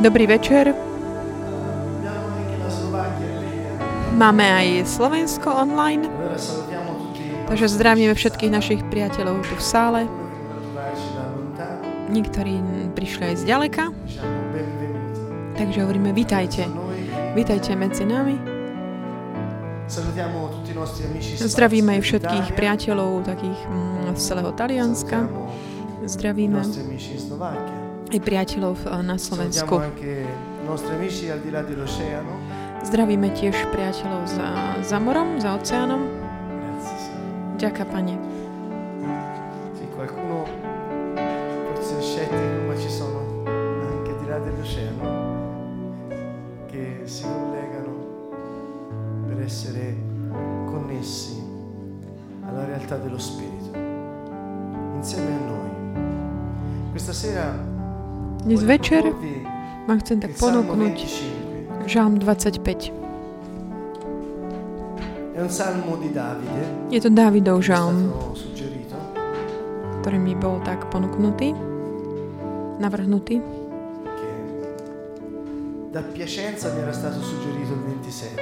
Dobrý večer. Máme aj Slovensko online, takže zdravíme všetkých našich priateľov tu v sále. Niektorí prišli aj z ďaleka, takže hovoríme vítajte. Vítajte medzi nami. Zdravíme aj všetkých priateľov takých mm, z celého Talianska. Zdravíme aj priateľov eh, na Slovensku. Zdravíme tiež priateľov za, za morom, za oceánom. Ďaká, Pane. Večer vám chcem tak ponúknuť 25. Žalm 25. È un salmo di Davide, Je to Dávidov žalm, ktorý mi bol tak ponúknutý, navrhnutý. da Piacenza mi era stato suggerito il 27,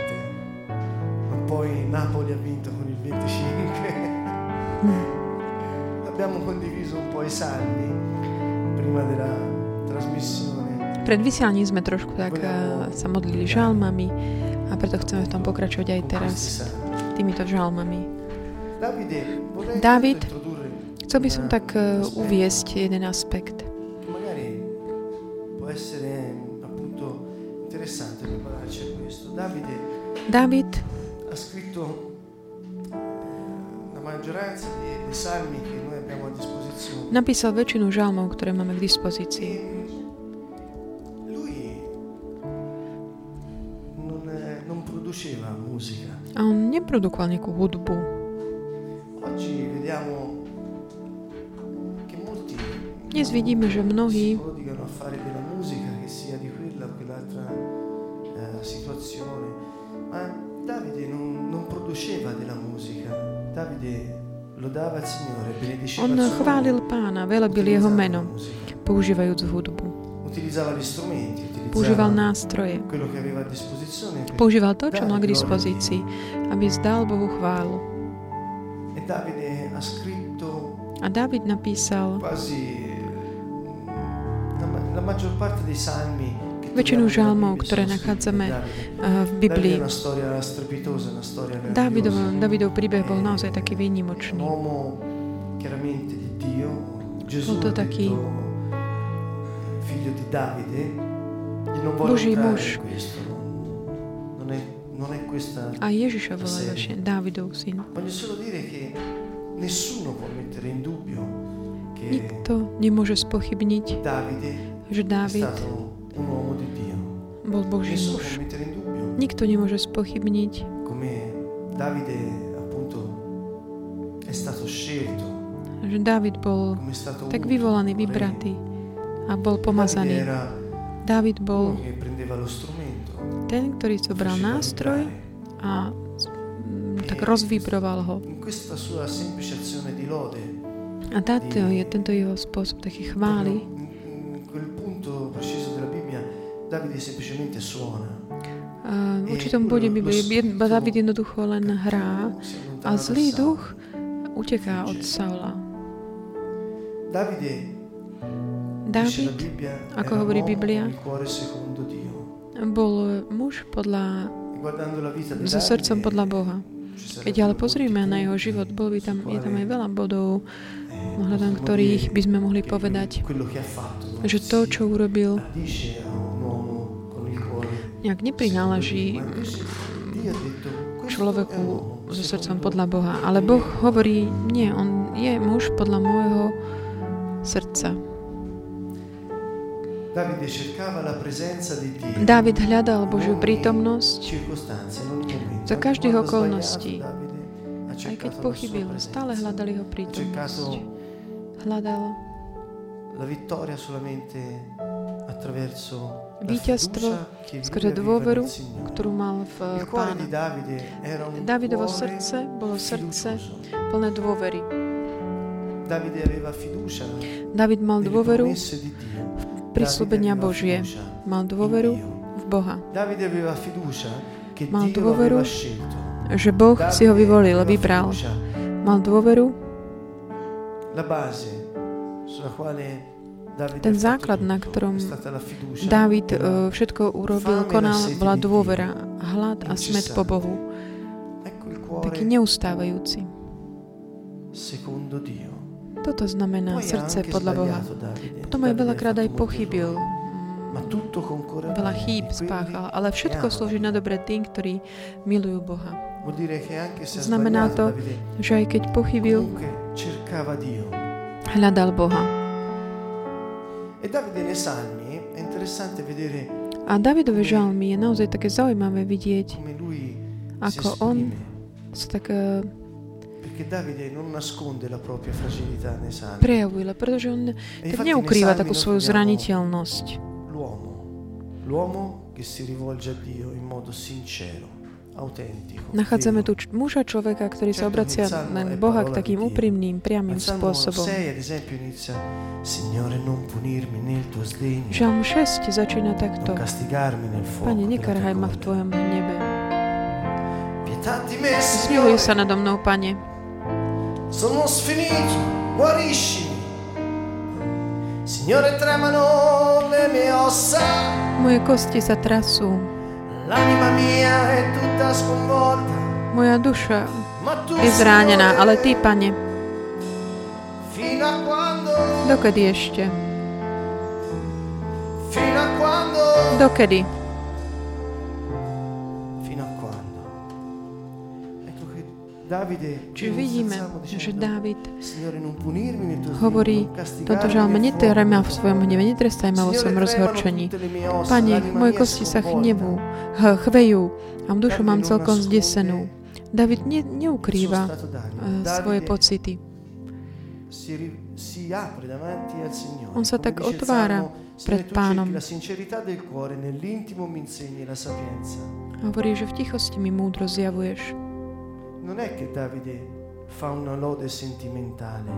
ma poi Napoli ha vinto con il 25. Abbiamo condiviso un po' i salmi prima della. Pred vysielaním sme trošku tak uh, sa modlili žalmami a preto chceme v tom pokračovať aj teraz týmito žalmami. David, Chcel by som tak aspetto uviesť jeden aspekt. David eh, napísal väčšinu žalmov, ktoré máme k dispozícii. Della musica. Davide lodava il Signore, benediceva on il suo chválil pána, velebil jeho meno, používajúc hudbu. utilizzava gli strumenti, Používal nástroje. Používal to, čo mal k dispozícii, aby zdal Bohu chválu. e A David napísal che Väčšinu žalmov, ktoré nachádzame uh, v Biblii. Davidov. Davidov príbeh bol naozaj taký výnimočný. uomo chiaramente di Boží muž. è questa... A Ježiša volá vaše Dávidov syn. Nikto nemôže spochybniť, že Dávid bol Boží muž. Nikto nemôže spochybniť, že Dávid bol tak vyvolaný, vybratý a bol pomazaný. Era Dávid bol ten, ktorý zobral nástroj a mm, tak rozvibroval ho. Lode, A táto je tento jeho spôsob taký chvály. A v určitom bode Biblie David jednoducho len hrá a zlý duch uteká od Saula. Davide, David ako hovorí Biblia, bol muž podľa, so srdcom podľa Boha. Keď ale pozrieme na jeho život, bol by tam, je tam aj veľa bodov, eh, potremmo ktorých by sme mohli povedať, že to, čo urobil, nejak neprináleží človeku so srdcom podľa Boha. Ale Boh hovorí, nie, on je muž podľa môjho srdca. Dávid hľadal Božiu prítomnosť, za každých okolností. aj keď pochybil, stále presenza. hľadal jeho Ha prítomnosť. Hľadal víťazstvo skrze dôveru, ktorú mal v di pána. Davidovo srdce bolo srdce plné dôvery. David mal dôveru v prislúbenia aveva Božie. Mal dôveru v Boha. Mal dôveru. Že Boh si ho vyvolil, vybral. Mal dôveru, ten základ, na ktorom Dávid la- eh, všetko urobil, konal, bola dôvera, hlad a smet po Bohu. Taký neustávajúci. secondo Dio. Toto znamená srdce podľa Boha. Potom aj veľakrát aj pochybil. Veľa chýb spáchal, ale všetko slúži na dobre tým, ktorí milujú Boha. Znamená to, že aj keď pochybil, hľadal Boha. A Davidové žalmy je naozaj také zaujímavé vidieť, ako on sa tak eh, Perché Davide non nasconde la propria fragilità nei Salmi. prejavuje, pretože on E tak neukrýva takú svoju zraniteľnosť. L'uomo, l'uomo che si rivolge a Dio in modo sincero. Nachádzame tu muža človeka, ktorý sa obracia na Boha k takým úprimným, priamým spôsobom. 6 ad esempio inizia Signore non punirmi nel tuo sdegno, Žalm 6 začína takto. Pane, nekarhaj ma v. Tvojom nebe. Zmiluj sa nado mnou, Pane. Sono sfinito, guariscimi. Signore, tremano le mie ossa, Moje kosti sa trasú. l'anima mia è tutta sconvolta, Moja duša je zránená, ale Ty, Pane, dokedy ešte? Dokedy? Čiže vidíme, že Dávid hovorí tomto žalme, nel netieraj ma v svojom hneve, netrestaj ma vo svojom rozhorčení. Pane, moje kosti sa h- chvejú a dušu mám celkom zdesenú. David ne, neukrýva eh, svoje pocity. On sa tak otvára pred Pánom. Hovorí, že v tichosti mi múdro zjavuješ. Non è che Davide fa una lode sentimentale,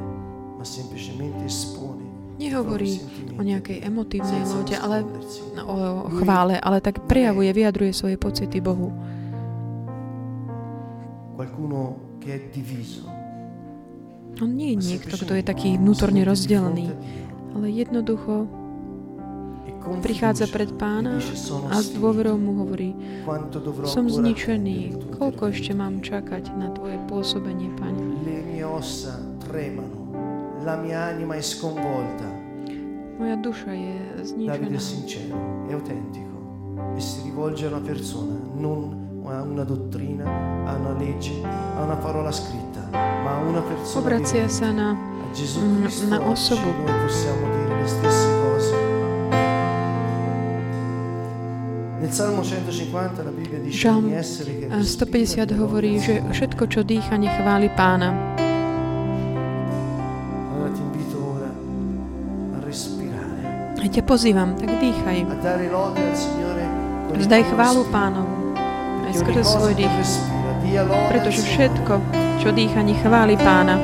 ma semplicemente espone Nehovorí o nejakej emotívnej lode, ale o chvále, ale tak prejavuje, vyjadruje svoje pocity Bohu. On nie je niekto, kto je taký vnútorne rozdelený, ale jednoducho prichádza pred pána gli dice, "Sono a s dôverou mu hovorí, som zničený, koľko ešte mám čakať na tvoje pôsobenie, Pane. Moja duša je zničená. e si rivolge a una persona, non a una dottrina, a una legge, a una parola scritta, ma a una persona Obracia sa na na osobu. Noi possiamo dire le stesse cose. Nel Salmo 150 la Bibbia dice Žalm ogni essere che a respira 150 ti hovorí, že všetko, čo dýcha, nechváli pána. A ťa pozývam, tak dýchaj. Zdaj chválu pánovu. Aj skrze svoj dých. Pretože všetko, čo dýcha, nechváli pána.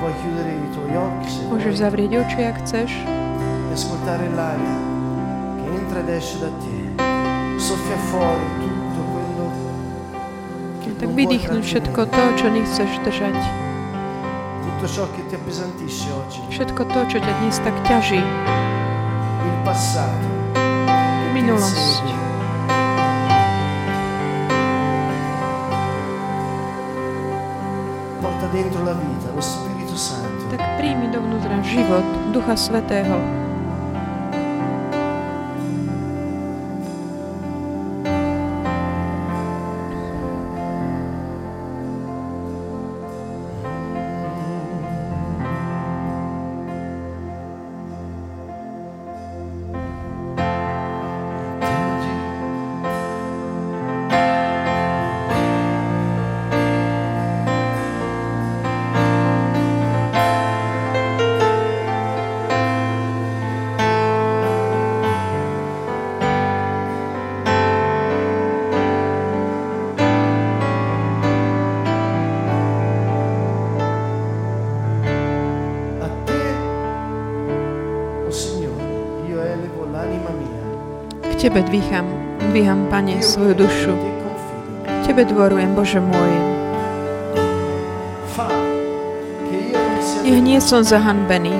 Puoi chiudere i tuoi occhi se Môžeš zavrieť oči, ak chceš. Ascoltare l'aria che entra ed esce da te. Soffia fuori tutto quello che Tak vydýchnuť všetko trattenere. to, čo nechceš držať. Tutto ciò che ti appesantisce oggi. Všetko to, čo ťa dnes tak ťaží. Il passato. Minulosť. Porta dentro la vita, lo Spirito Santo. Tak príjmi dovnútra život Ducha Svetého. Tebe dvícham, dvíham, Pane, svoju dušu. Tebe dôrujem, Bože môj. Nech nie som zahanbený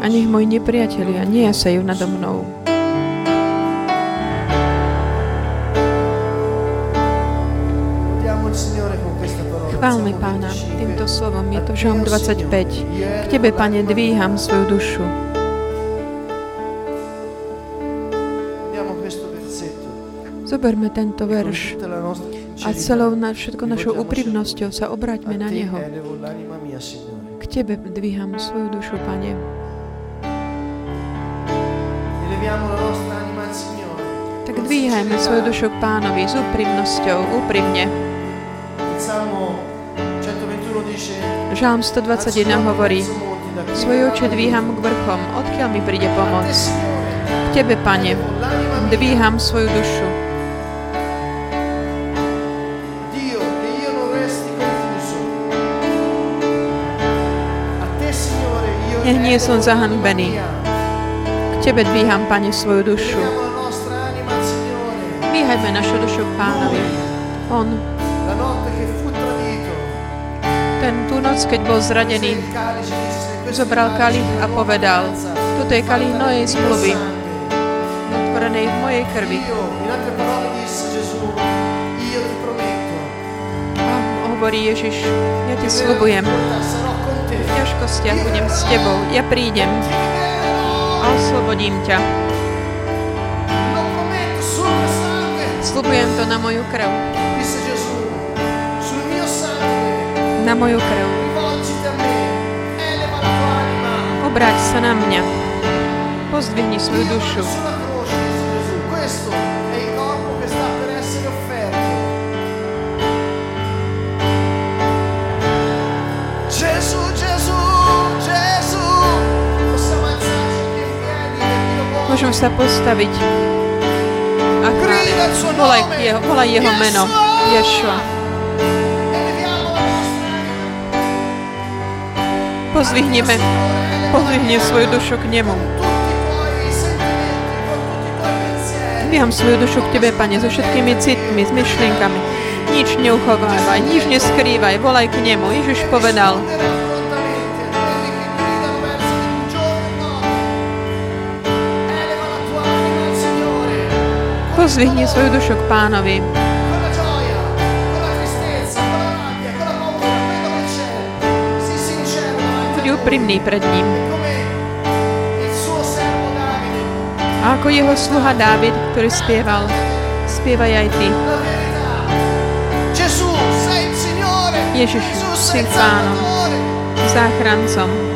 a nech moji nepriatelia nejasajú nado mnou. Chválme Pána 25. týmto slovom. Je to Žalm Dio, 25. Signore, K Tebe, Pane, dvíham svoju dušu. Zoberme tento verš a celou na, všetko našou úprimnosťou sa obráťme a na Neho. K Tebe dvíham svoju dušu, Pane. Tak dvíhajme svoju dušu k Pánovi s úprimnosťou, úprimne. Il Salmo 121 dice Žalm 121 hovorí, svoje oči dvíham k vrchom, odkiaľ mi príde pomoc. K Tebe, Pane, dvíham svoju dušu. Nech nie som zahanbený. K Tebe dvíham, Pane, svoju dušu. Dvíhajme našu dušu Pánovi. On, ten tú noc, keď bol zradený, prese il calice, disse, "Questo zobral kalich a povedal, toto je kalich mio zmluvy, sangue." otvorenej v mojej krvi. A hovorí Ježiš, ja ti slubujem, ťažkostiach budem s Tebou, ja prídem a oslobodím ťa. Slubujem to na moju krv, na moju krv. Obráť sa na mňa, pozdvihni svoju dušu. Môžem sa postaviť a chváliť. Volaj, jeho, volaj jeho meno, Ješua. Pozdvihneme, pozdvihni svoju dušu k nemu. Dvíham svoju dušu k Tebe, Pane, so všetkými citmi, s myšlienkami. Nič neuchovávaj, nič neskrývaj, volaj k nemu. Ježiš povedal, che c'è. Sii sincero davanti Buď úprimný pred ním. A ako jeho sluha Dávid, ktorý spieval, spievaj aj Ty. Ježiš, si Pánom, záchrancom.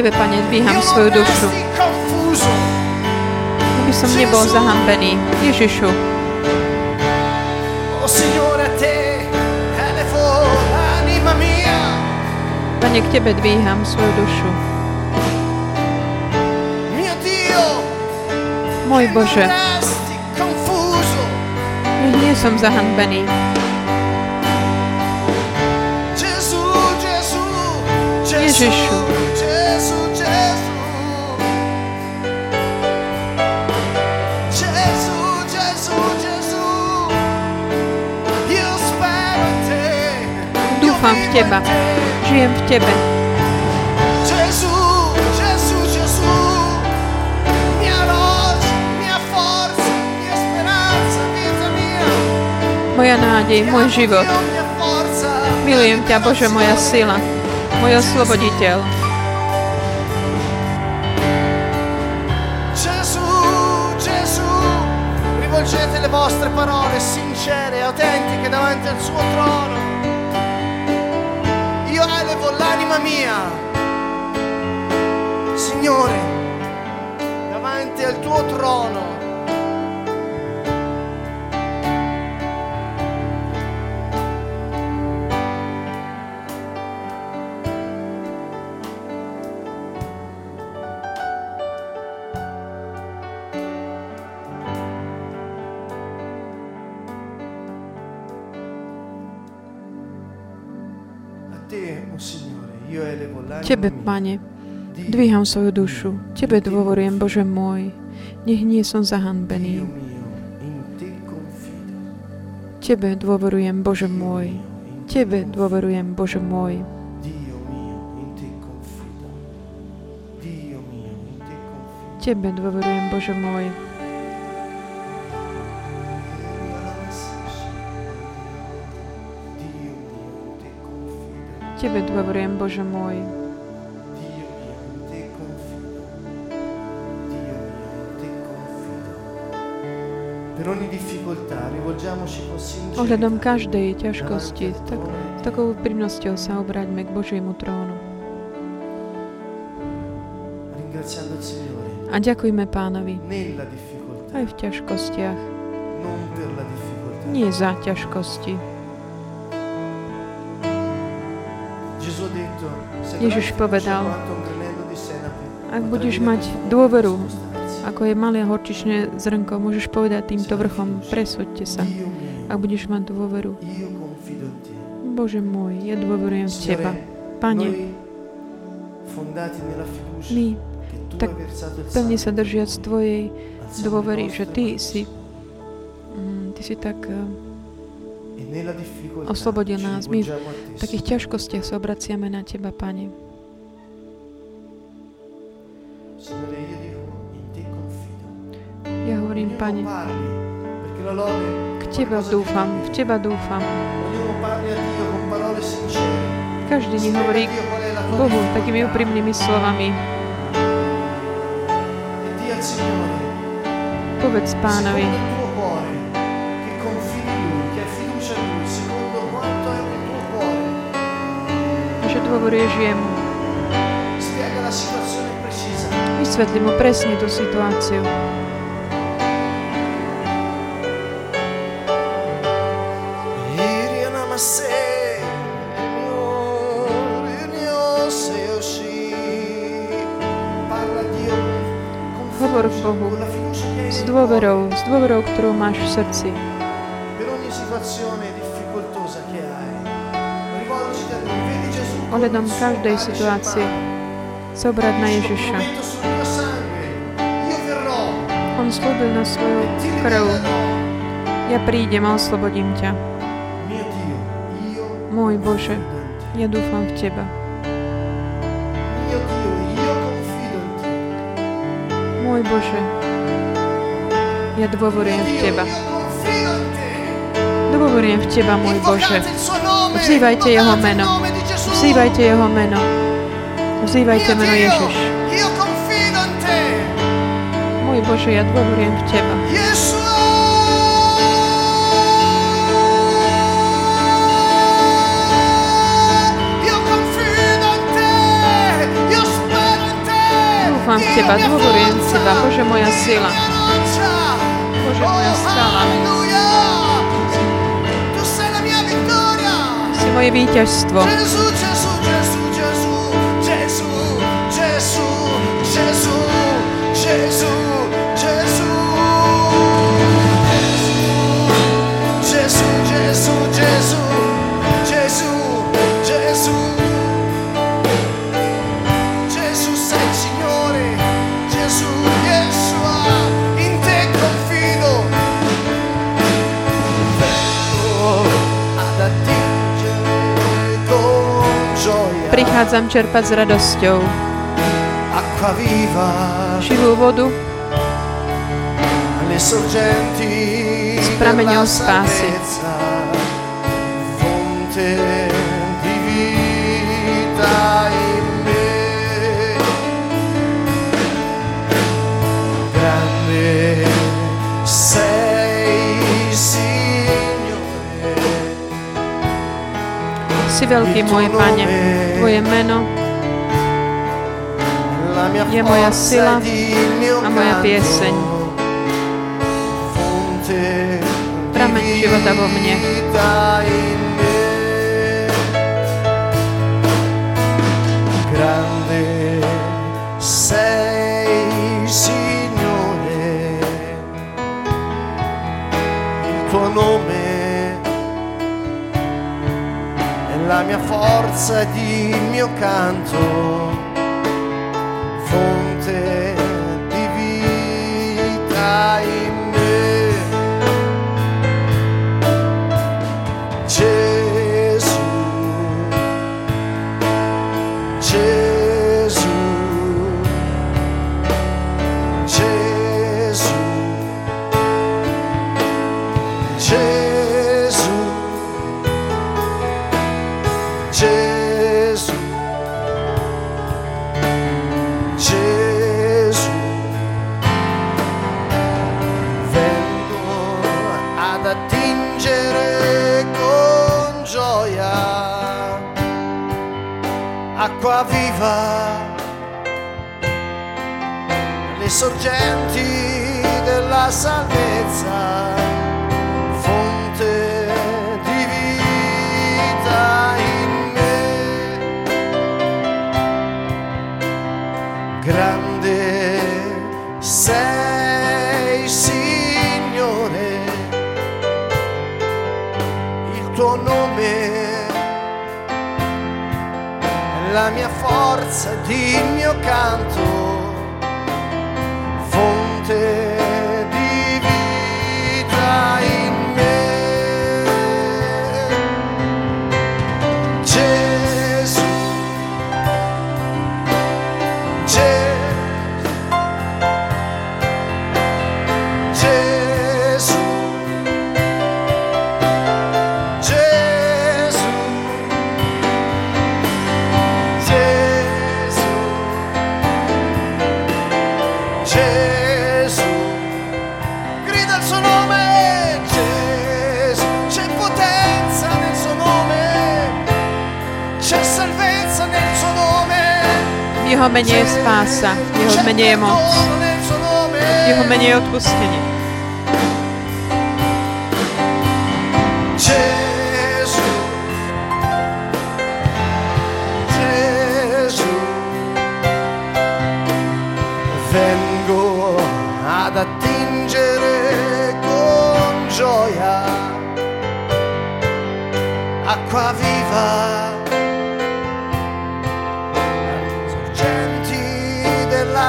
Tebe, Pane, dvíham svoju dušu, aby som nebol zahambený. Ježišu. Pane, k Tebe dvíham svoju dušu. Môj Bože, nie som Gesù, Ježišu. ufam v Teba, žijem v Tebe. Moja nádej, môj život. Milujem ťa, Bože, moja sila, môj osloboditeľ. Rivolgete le vostre parole sincere e autentiche davanti al suo trono. L'anima mia. Signore, davanti al tuo trono. Tebe, Pane, dvíham svoju dušu. Tebe dôverujem, Bože môj. Nech nie som zahanbený. Tebe dôverujem, Bože môj. Tebe dôverujem, Bože môj. Tebe dôverujem, Bože môj. Tebe dôverujem, Bože môj. Ohľadom každej ťažkosti, tak, takou úprimnosťou sa obráťme k Božiemu trónu. A ďakujme Pánovi. Aj v ťažkostiach. Nie za ťažkosti. Ježiš povedal, ak budeš mať dôveru ako je malé horčičné zrnko, môžeš povedať týmto vrchom, presúďte sa, ak budeš mať dôveru. Bože môj, ja dôverujem v Teba. Pane, my, tak pevne sa držiac Tvojej dôvery, že Ty si, mm, Ty si tak eh, oslobodil nás. My v takých ťažkostiach sa obraciame na Teba, Pane. Tobím, Panie. K Teba dúfam, v Teba dúfam. Každý mi hovorí Bohu takými úprimnými slovami. Povedz Pánovi, že dôveruješ jemu. Vysvetli mu presne tú situáciu. Senhor, v Bohu s dôverou, s dôverou, ktorú máš v srdci. Ohľadom každej situácie sa obrad na Ježiša. On slúbil na svoju krv. Ja prídem a oslobodím ťa. Môj Bože, ja dúfam v Teba. Môj Bože, ja dôverujem v Teba. Dôverujem v Teba, môj Bože. Vzývajte Jeho meno. Vzývajte Jeho meno. Vzývajte meno Ježiš. Môj Bože, ja dôverujem v Teba. Ježiš. dúfam v Teba, dôverujem Teba, Bože moja sila, Bože moja skala. Si moje víťazstvo. prichádzam čerpať s radosťou. Živú vodu. Z prameňov spásy. Si veľký môj Pane. Tvoje meno je moja sila a moja pieseň. Prameň života vo mne. la mia forza ed il mio canto. Jeho mene je spása, jeho mene je moc, jeho mene je odpustenie.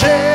você.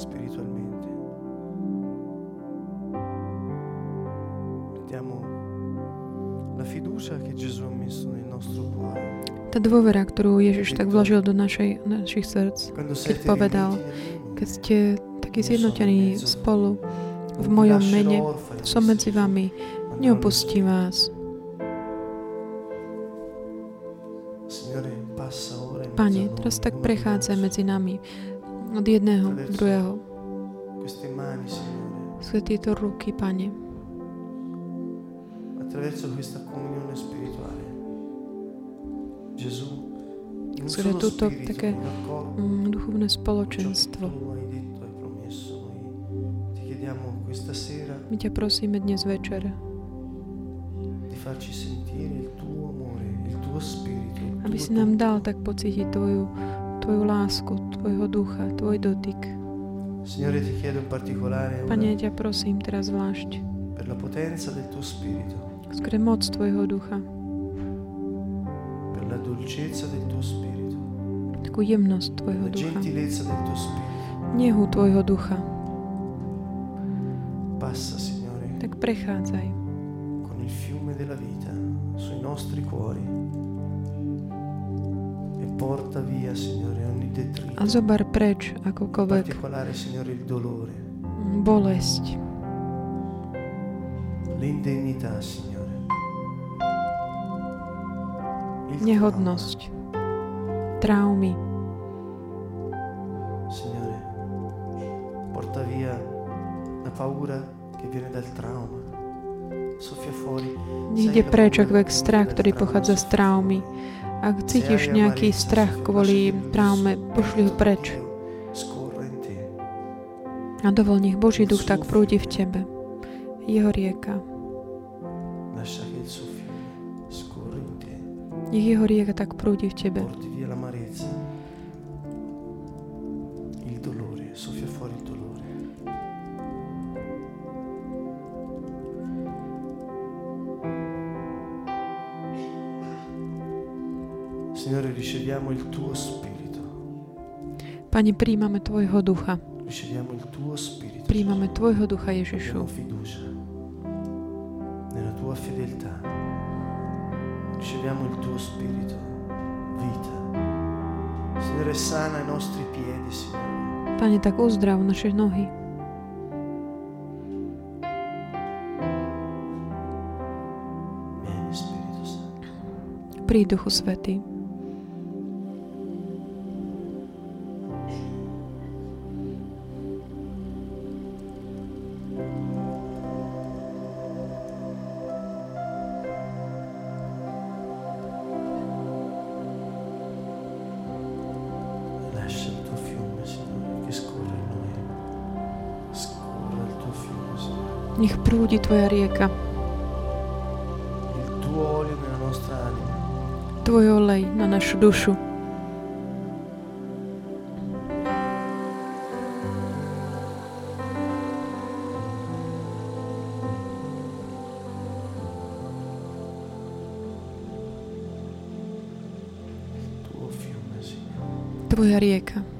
spiritualmente. Tá dôvera, ktorú Ježiš tak vložil do našej, našich srdc, keď povedal, keď ste takí zjednotení spolu v mojom mene, som medzi vami, neopustím vás. Pane, teraz tak prechádza medzi nami. Od jedného, druhého. Skrze tieto ruky, Pane. Skrze toto také mm, duchovné spoločenstvo. My ťa prosíme dnes večer, aby si nám dal tak pocítiť Tvoju tvoju lásku, Tvojho ducha, Tvoj dotyk. Signore, ti chiedo in particolare Pane, ťa prosím teraz zvlášť, per la potenza del tuo spirito, skôr moc Tvojho ducha, per la dolcezza del tuo spirito, takú jemnosť Tvojho la ducha, gentilezza del tuo spirito. nehu Tvojho ducha. Passa, Signore, Tak prechádzaj con il fiume della vita sui nostri cuori a zobar preč akokoľvek particolare, Signore, il dolore, bolesť, l'indegnità, Signore. Il nehodnosť, traumy. Signore, porta via la paura che viene dal trauma. Ide preč akvek strach, ktorý pochádza z traumy. Ak cítiš nejaký strach kvôli traume, pošli ho preč. A dovol, nech Boží duch tak prúdi v tebe. Jeho rieka. Nech jeho rieka tak prúdi v tebe. Pane, príjmame Tvojho ducha. Il tuo. Príjmame Tvojho ducha, Ježišu. nella tua fedeltà. Riceviamo il tuo spirito, vita. Signore, sana i nostri piedi, Signore. Pane, tak uzdrav naše nohy. Vieni, Spirito Santo. Príď, Duchu Svetý. Nech prúdi Tvoja rieka. Tvoj olej na našu dušu. Tvoja rieka.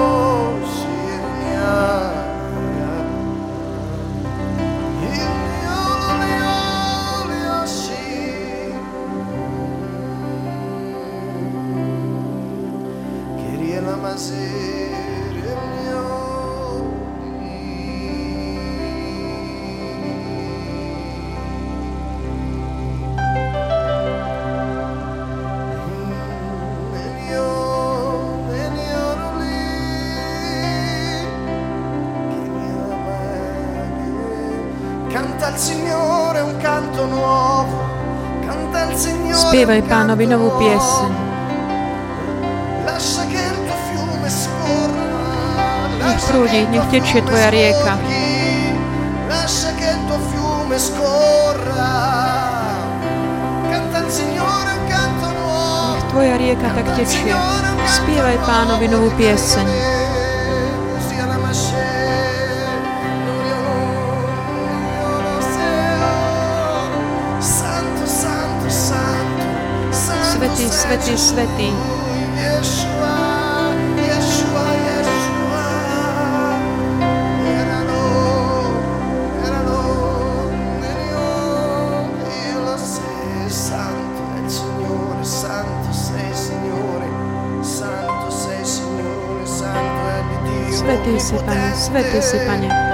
Spievaj pánovi novú pieseň. Nech prúdi, nech tečie tvoja rieka. Nech tvoja rieka tak tečie. Spievaj pánovi novú pieseň. Svetý, svetý. Svetý si, Pane, svetý si, Pane.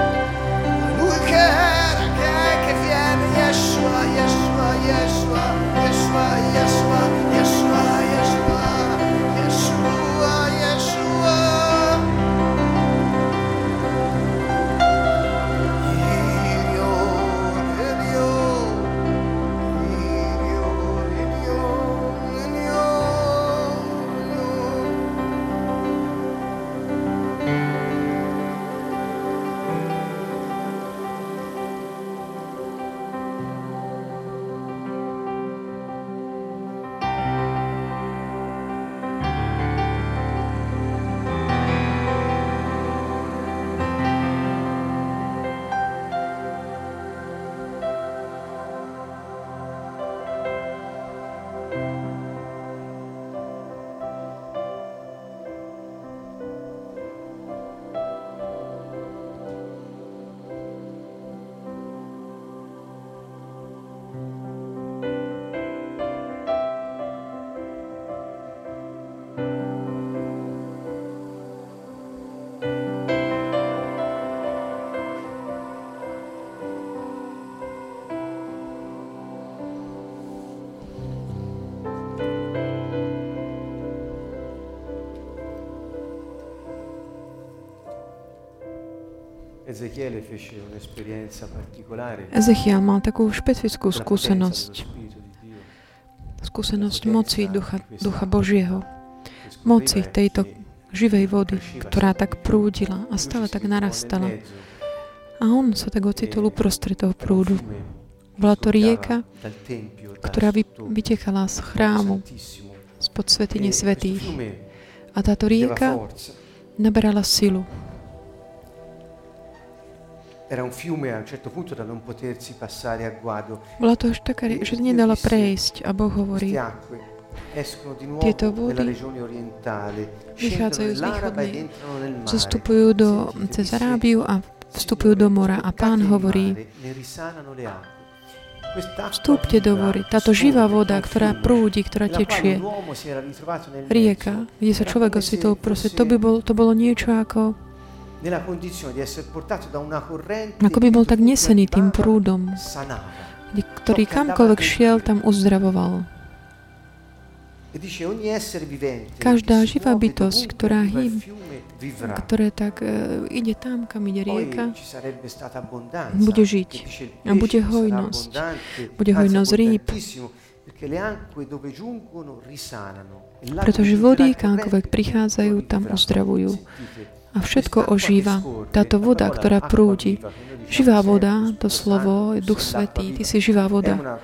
Ezechiel mal takú špecifickú skúsenosť. Skúsenosť moci Ducha, Ducha Božieho. Moci tejto živej vody, ktorá tak prúdila a stále tak narastala. A on sa tak ocitol uprostred toho prúdu. Bola to rieka, ktorá vy, vytekala z chrámu, spod svetine svetých. A táto rieka naberala silu. Era un fiume a un certo punto da non potersi passare a guado. Bola to až taká, že nedala prejsť a Boh hovorí, tieto vody vychádzajú z východnej, zostupujú do, cez Arábiu a vstupujú do mora. A pán hovorí, Vstúpte do vody. Táto živá voda, ktorá prúdi, ktorá tečie, rieka, kde sa človek osvitol, proste to by bol, to bolo niečo ako ako by bol tak nesený tým prúdom, ktorý kamkoľvek šiel, tam uzdravoval. E Každá živá bytosť, ktorá hýb, ktoré tak uh, ide tam, kam ide rieka, bude žiť. a bude hojnosť. Bude hojnosť rýb, pretože vody, kamkoľvek prichádzajú, tam uzdravujú a všetko ožíva. Táto voda, ktorá prúdi. Živá voda, to slovo je Duch Svetý, ty si živá voda.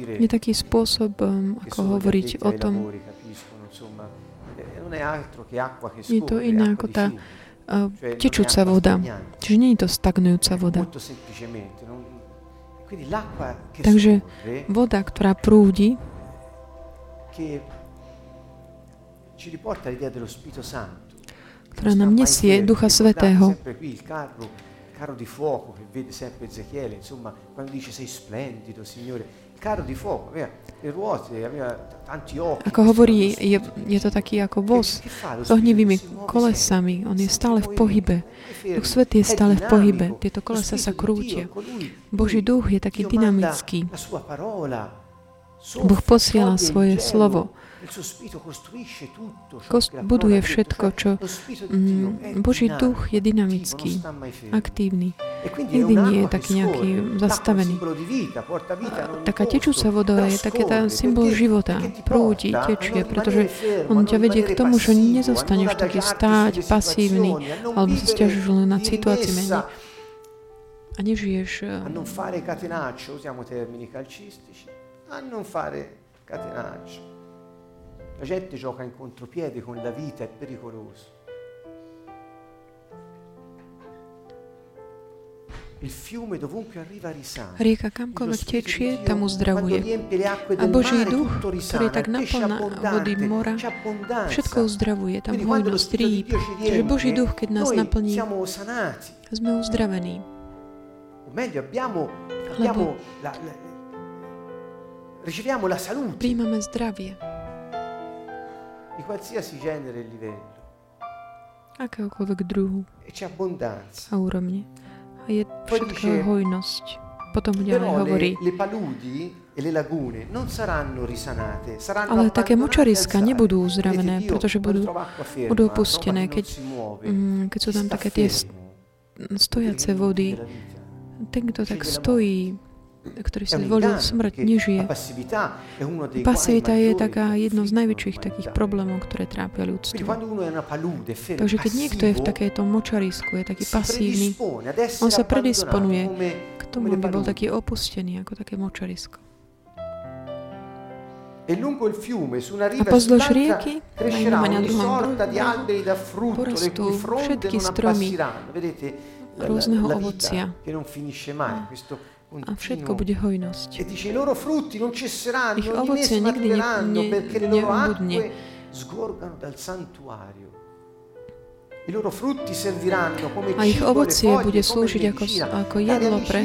Je taký spôsob, um, ako hovoriť o tom. Je to iné ako tá uh, tečúca voda. Čiže nie je to stagnujúca voda. Takže voda, ktorá prúdi, ci riporta l'idea dello Spirito Santo ktorá nám nesie Ducha Svetého. carro di fuoco che vede sempre Ezechiele, insomma, quando dice sei splendido, Signore, il carro di fuoco, vero? Ako hovorí, je, je to taký ako voz s ohnivými kolesami. On je stále v pohybe. Duch Svetý je stále v pohybe. Tieto kolesa sa krútia. Boží duch je taký dynamický. Boh posiela svoje slovo Kost buduje všetko, čo mm, Boží duch je dynamický, aktívny. Nikdy nie je tak nejaký zastavený. Taká tečúca voda je také tá symbol života. Prúdi, tečie, pretože on ťa vedie k tomu, že nezostaneš taký stáť, pasívny, alebo sa stiažuješ len na situácii menej. A nežiješ... A non fare catenaccio, usiamo termini calcistici, a non fare catenaccio. La gente gioca in contropiede con la vita, è pericoloso. Rieka kamkoľvek tečie, tam uzdravuje. A Boží duch, ktorý tak naplná vody mora, všetko uzdravuje, tam hojnosť rýb. Čiže Boží duch, keď nás naplní, sme uzdravení. Lebo príjmame zdravie di qualsiasi genere e livello. Akéhokoľvek druhu e c'è abbondanza. a úrovne. A je všetko hojnosť. Potom ďalej hovorí, le, le paludi e le lagune non saranno risanate, saranno ale také močariska nebudú uzdravené, pretože budú, budú opustené, keď, mm, keď sú tam také tie stojace vody. Ten, kto tak stojí, ktorý si zvolil smrť, nežije. Pasivita je taká jedno z najväčších takých problémov, ktoré trápia ľudstvo. Takže keď niekto je v takéto močarisku, je taký pasívny, on sa predisponuje k tomu, aby bol taký opustený, ako také močarisko. A pozdĺž rieky, na jednom a na druhom porastú všetky stromy rôzneho ovocia a všetko bude hojnosť. E Ich ovocie nikdy ne, ne, neubudne. A ich ovocie bude slúžiť ako, ako jedlo pre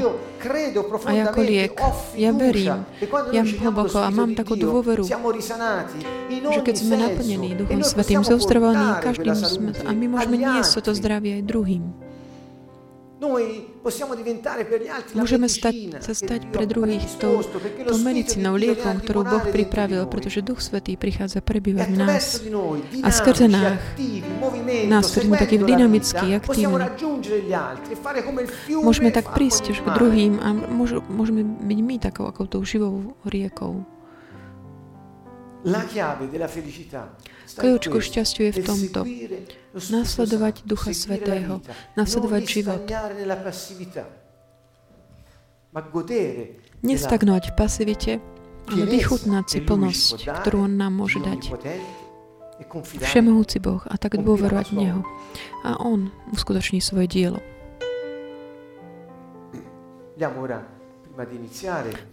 a ako liek. Ja verím, ja hlboko a mám takú dôveru, že keď sme naplnení e Duchom Svetým, zauzdravovaní každým sme, a my môžeme niesť toto zdravie aj druhým. Môžeme stať, sa stať pre druhých tou, tou medicinou, liekom, ktorú Boh pripravil, pretože Duch Svetý prichádza prebývať v nás. A skrze nás, nás, ktorí sme takí dynamickí, aktívni, môžeme tak prísť k druhým a môžeme byť my takou ako tou živou riekou. Kľúčku šťastiu je v tomto. Nasledovať Ducha Svetého. Nasledovať život. Nestagnovať v pasivite, ale vychutnať si plnosť, ktorú On nám môže dať. Všemohúci Boh a tak dôverovať v Neho. A On uskutoční svoje dielo.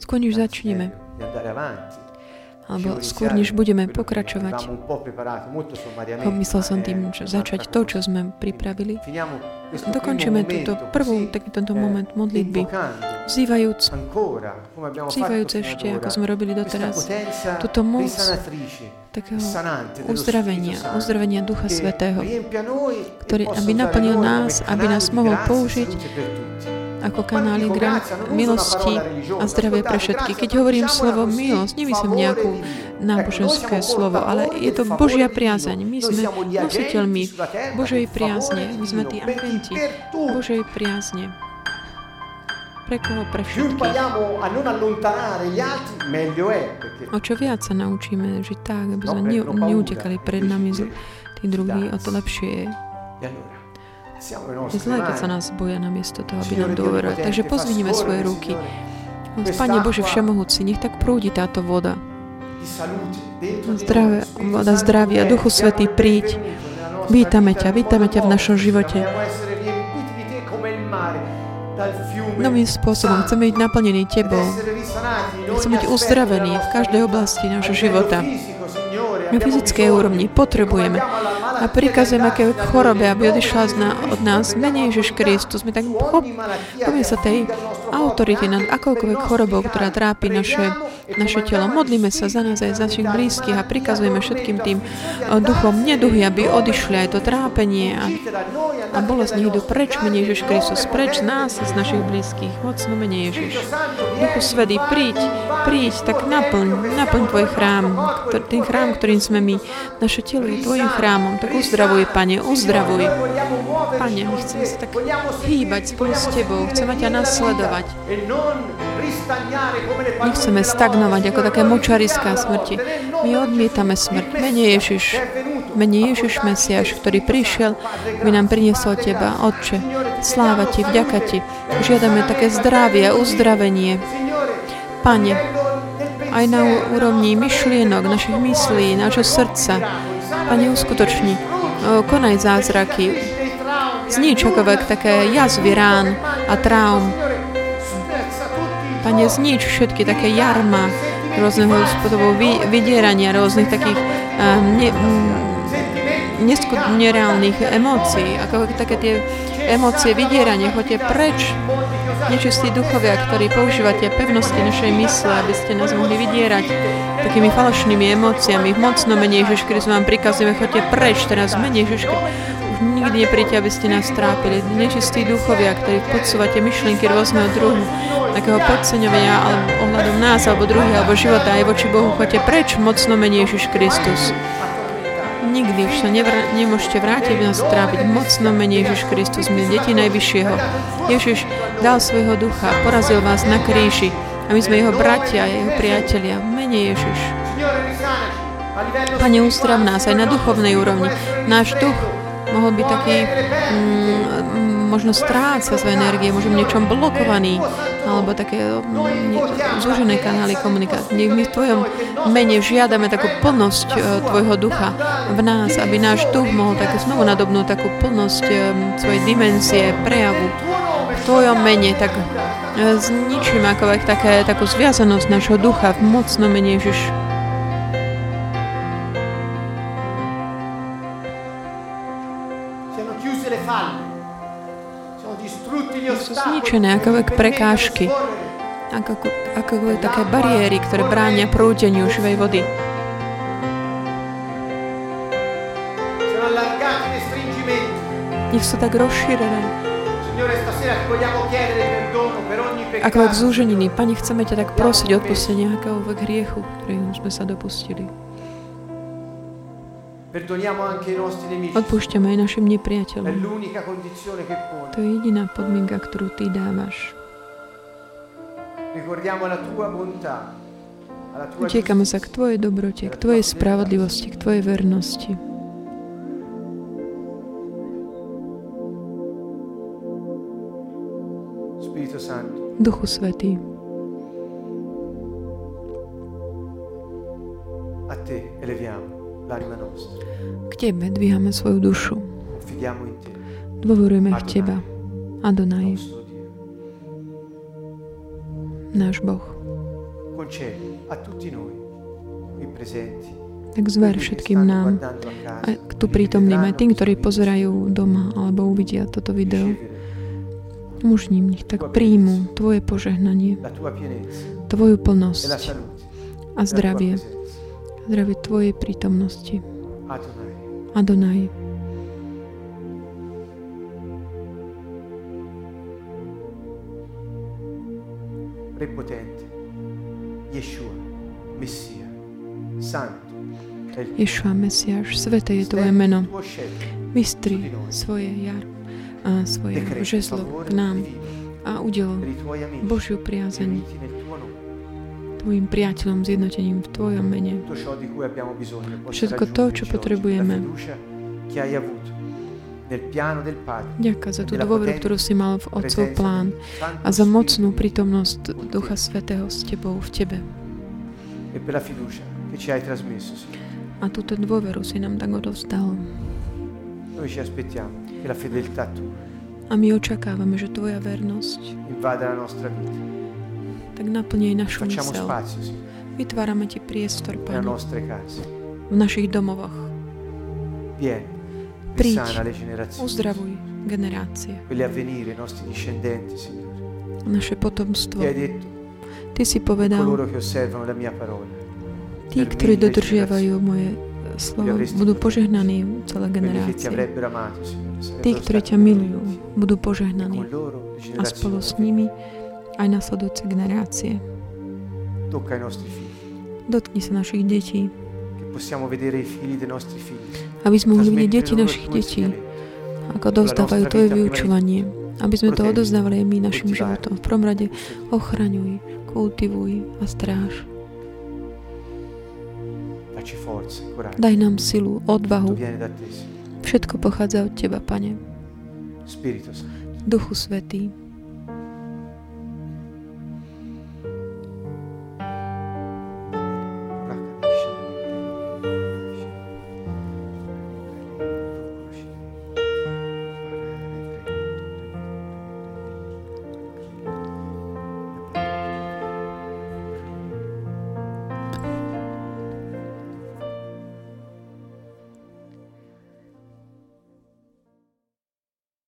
Skôr než začneme, alebo skôr než budeme pokračovať. Myslel som tým, že začať to, čo sme pripravili. Dokončíme túto prvú, taký tento moment modlitby, vzývajúc, vzývajúc ešte, ako sme robili doteraz, túto moc takého uzdravenia, uzdravenia Ducha Svetého, ktorý, aby naplnil nás, aby nás mohol použiť ako kanály milosti a zdravie pre všetky. Keď hovorím slovo milosť, nemyslím nejakú náboženské slovo, ale je to Božia priazeň. My sme nositeľmi Božej priazne. My sme tí agenti Božej priazne. Pre koho? Pre všetkých. O čo viac sa naučíme žiť tak, aby sme neutekali pred nami tí druhí, o to lepšie je. Je zlé, keď sa nás boja namiesto toho, aby nám dôverovali. Takže pozvinime svoje ruky. Pane Bože Všemohúci, nech tak prúdi táto voda. Zdravé, voda zdravia, Duchu Svetý, príď. Vítame ťa, vítame ťa v našom živote. Novým spôsobom chceme byť naplnení Tebou. Chceme byť uzdravený v každej oblasti nášho života. Na fyzickej úrovni potrebujeme a prikazujem aké chorobe, aby odišla od nás. Menej Ježiš Kristus. My tak chopíme sa tej autority nad akoukoľvek chorobou, ktorá trápi naše, naše telo. Modlíme sa za nás aj za našich blízkych a prikazujeme všetkým tým duchom neduhy, aby odišli aj to trápenie a, a bolo z nich idú preč, menej Ježiš Kristus, preč nás z našich blízkych. Mocno menej Ježiš. Duchu Svedý, príď, príď, tak naplň, naplň tvoj chrám, ten chrám, ktorým sme my. Naše telo je tvojim chrámom, tak uzdravuj, Pane, uzdravuj. Pane, my chceme sa tak hýbať spolu s Tebou, chceme ťa nasledovať. Nechceme stagnovať ako také močariská smrti. My odmietame smrť. Mene Ježiš, mene Ježiš Mesiaš, ktorý prišiel, by nám priniesol Teba, Otče. Sláva Ti, vďaka Ti. Žiadame také zdravie, uzdravenie. Pane, aj na úrovni myšlienok, našich myslí, nášho srdca. Pane, uskutočni, konaj zázraky, znič akoľvek také jazvy rán a traum. Pane, znič všetky také jarma rôzneho spôsobov vydierania, rôznych takých um, ne, neskut, nereálnych emócií, ako také tie emócie vydierania, choďte preč. Nečistí duchovia, ktorí používate pevnosti našej mysle, aby ste nás mohli vydierať takými falošnými emóciami. V mocno menej Ježiš Kristus vám prikazujeme, choďte preč teraz menej Ježiš Už nikdy nepríďte, aby ste nás trápili. Nečistí duchovia, ktorí podsúvate myšlienky rôzneho druhu, takého podceňovania alebo ohľadom nás, alebo druhých, alebo života aj voči Bohu, choďte preč, mocno menej Ježiš Kristus. Nikdy už sa nevr- nemôžete vrátiť nás trápiť. Mocno menej Ježiš Kristus, my deti Najvyššieho. Ježiš dal svojho ducha, porazil vás na kríži a my sme jeho bratia, jeho priatelia. Menej Ježiš. Pane, ústrav nás aj na duchovnej úrovni. Náš duch mohol byť taký mm, možno stráca svoje energie, možno niečom blokovaný, alebo také mm, zúžené kanály komunikácie. Nech my v Tvojom mene žiadame takú plnosť uh, Tvojho ducha v nás, aby náš duch mohol také znovu nadobnúť takú plnosť um, svojej dimenzie, prejavu v Tvojom mene, tak uh, zničím akoľvek také, takú zviazanosť našho ducha v mocnom mene Ježiš. Sú zničené akoľvek prekážky, ako, akoľvek také bariéry, ktoré bránia prúdeniu živej vody. Nech sú tak rozšírené. Akoľvek zúženiny. Pani, chceme ťa tak prosiť odpustenie akoľvek hriechu, ktorým sme sa dopustili. Odpúšťame aj našim nepriateľom. To je jediná podmienka, ktorú Ty dávaš. Utiekame sa k Tvojej dobrote, k Tvojej spravodlivosti, k Tvojej vernosti. Duchu Svetý. A Te eleviamo. K Tebe dvíhame svoju dušu. Dôverujeme v Teba. Adonai. Náš Boh. Tak zver všetkým nám, aj tu prítomným, aj tým, ktorí pozerajú doma alebo uvidia toto video. Umožním nich, tak príjmu Tvoje požehnanie, Tvoju plnosť a zdravie zdravie Tvojej prítomnosti. Adonai. Prepotente, Yeshua, Messia, Santo, Ješua, Mesiáš, sveté je Tvoje meno. Vystri svoje jar a svoje žezlo k nám a udelo Božiu priazeň Tvojim priateľom, zjednotením v Tvojom mene. Všetko to, čo potrebujeme. Ďakujem za tú dôveru, ktorú si mal v Otcov plán a za mocnú prítomnosť Ducha Svetého s Tebou, v Tebe. A túto dôveru si nám tak odovzdal. A my očakávame, že Tvoja vernosť tak naplňaj našu mysel. Vytvárame Ti priestor, Pane, v našich domovoch. Príď, uzdravuj generácie. naše potomstvo. Ty si povedal, tí, ktorí dodržiavajú moje slovo, budú požehnaní celé generácie. Tí, ktorí ťa milujú, budú požehnaní. A spolu s nimi aj nasledujúce generácie. Dotkni sa našich detí. Aby sme mohli vidieť deti našich detí, ako dozdávajú Tvoje vyučovanie. Aby sme to odozdávali aj my našim životom. V prvom rade ochraňuj, kultivuj a stráž. Daj nám silu, odvahu. Všetko pochádza od Teba, Pane. Duchu Svetý.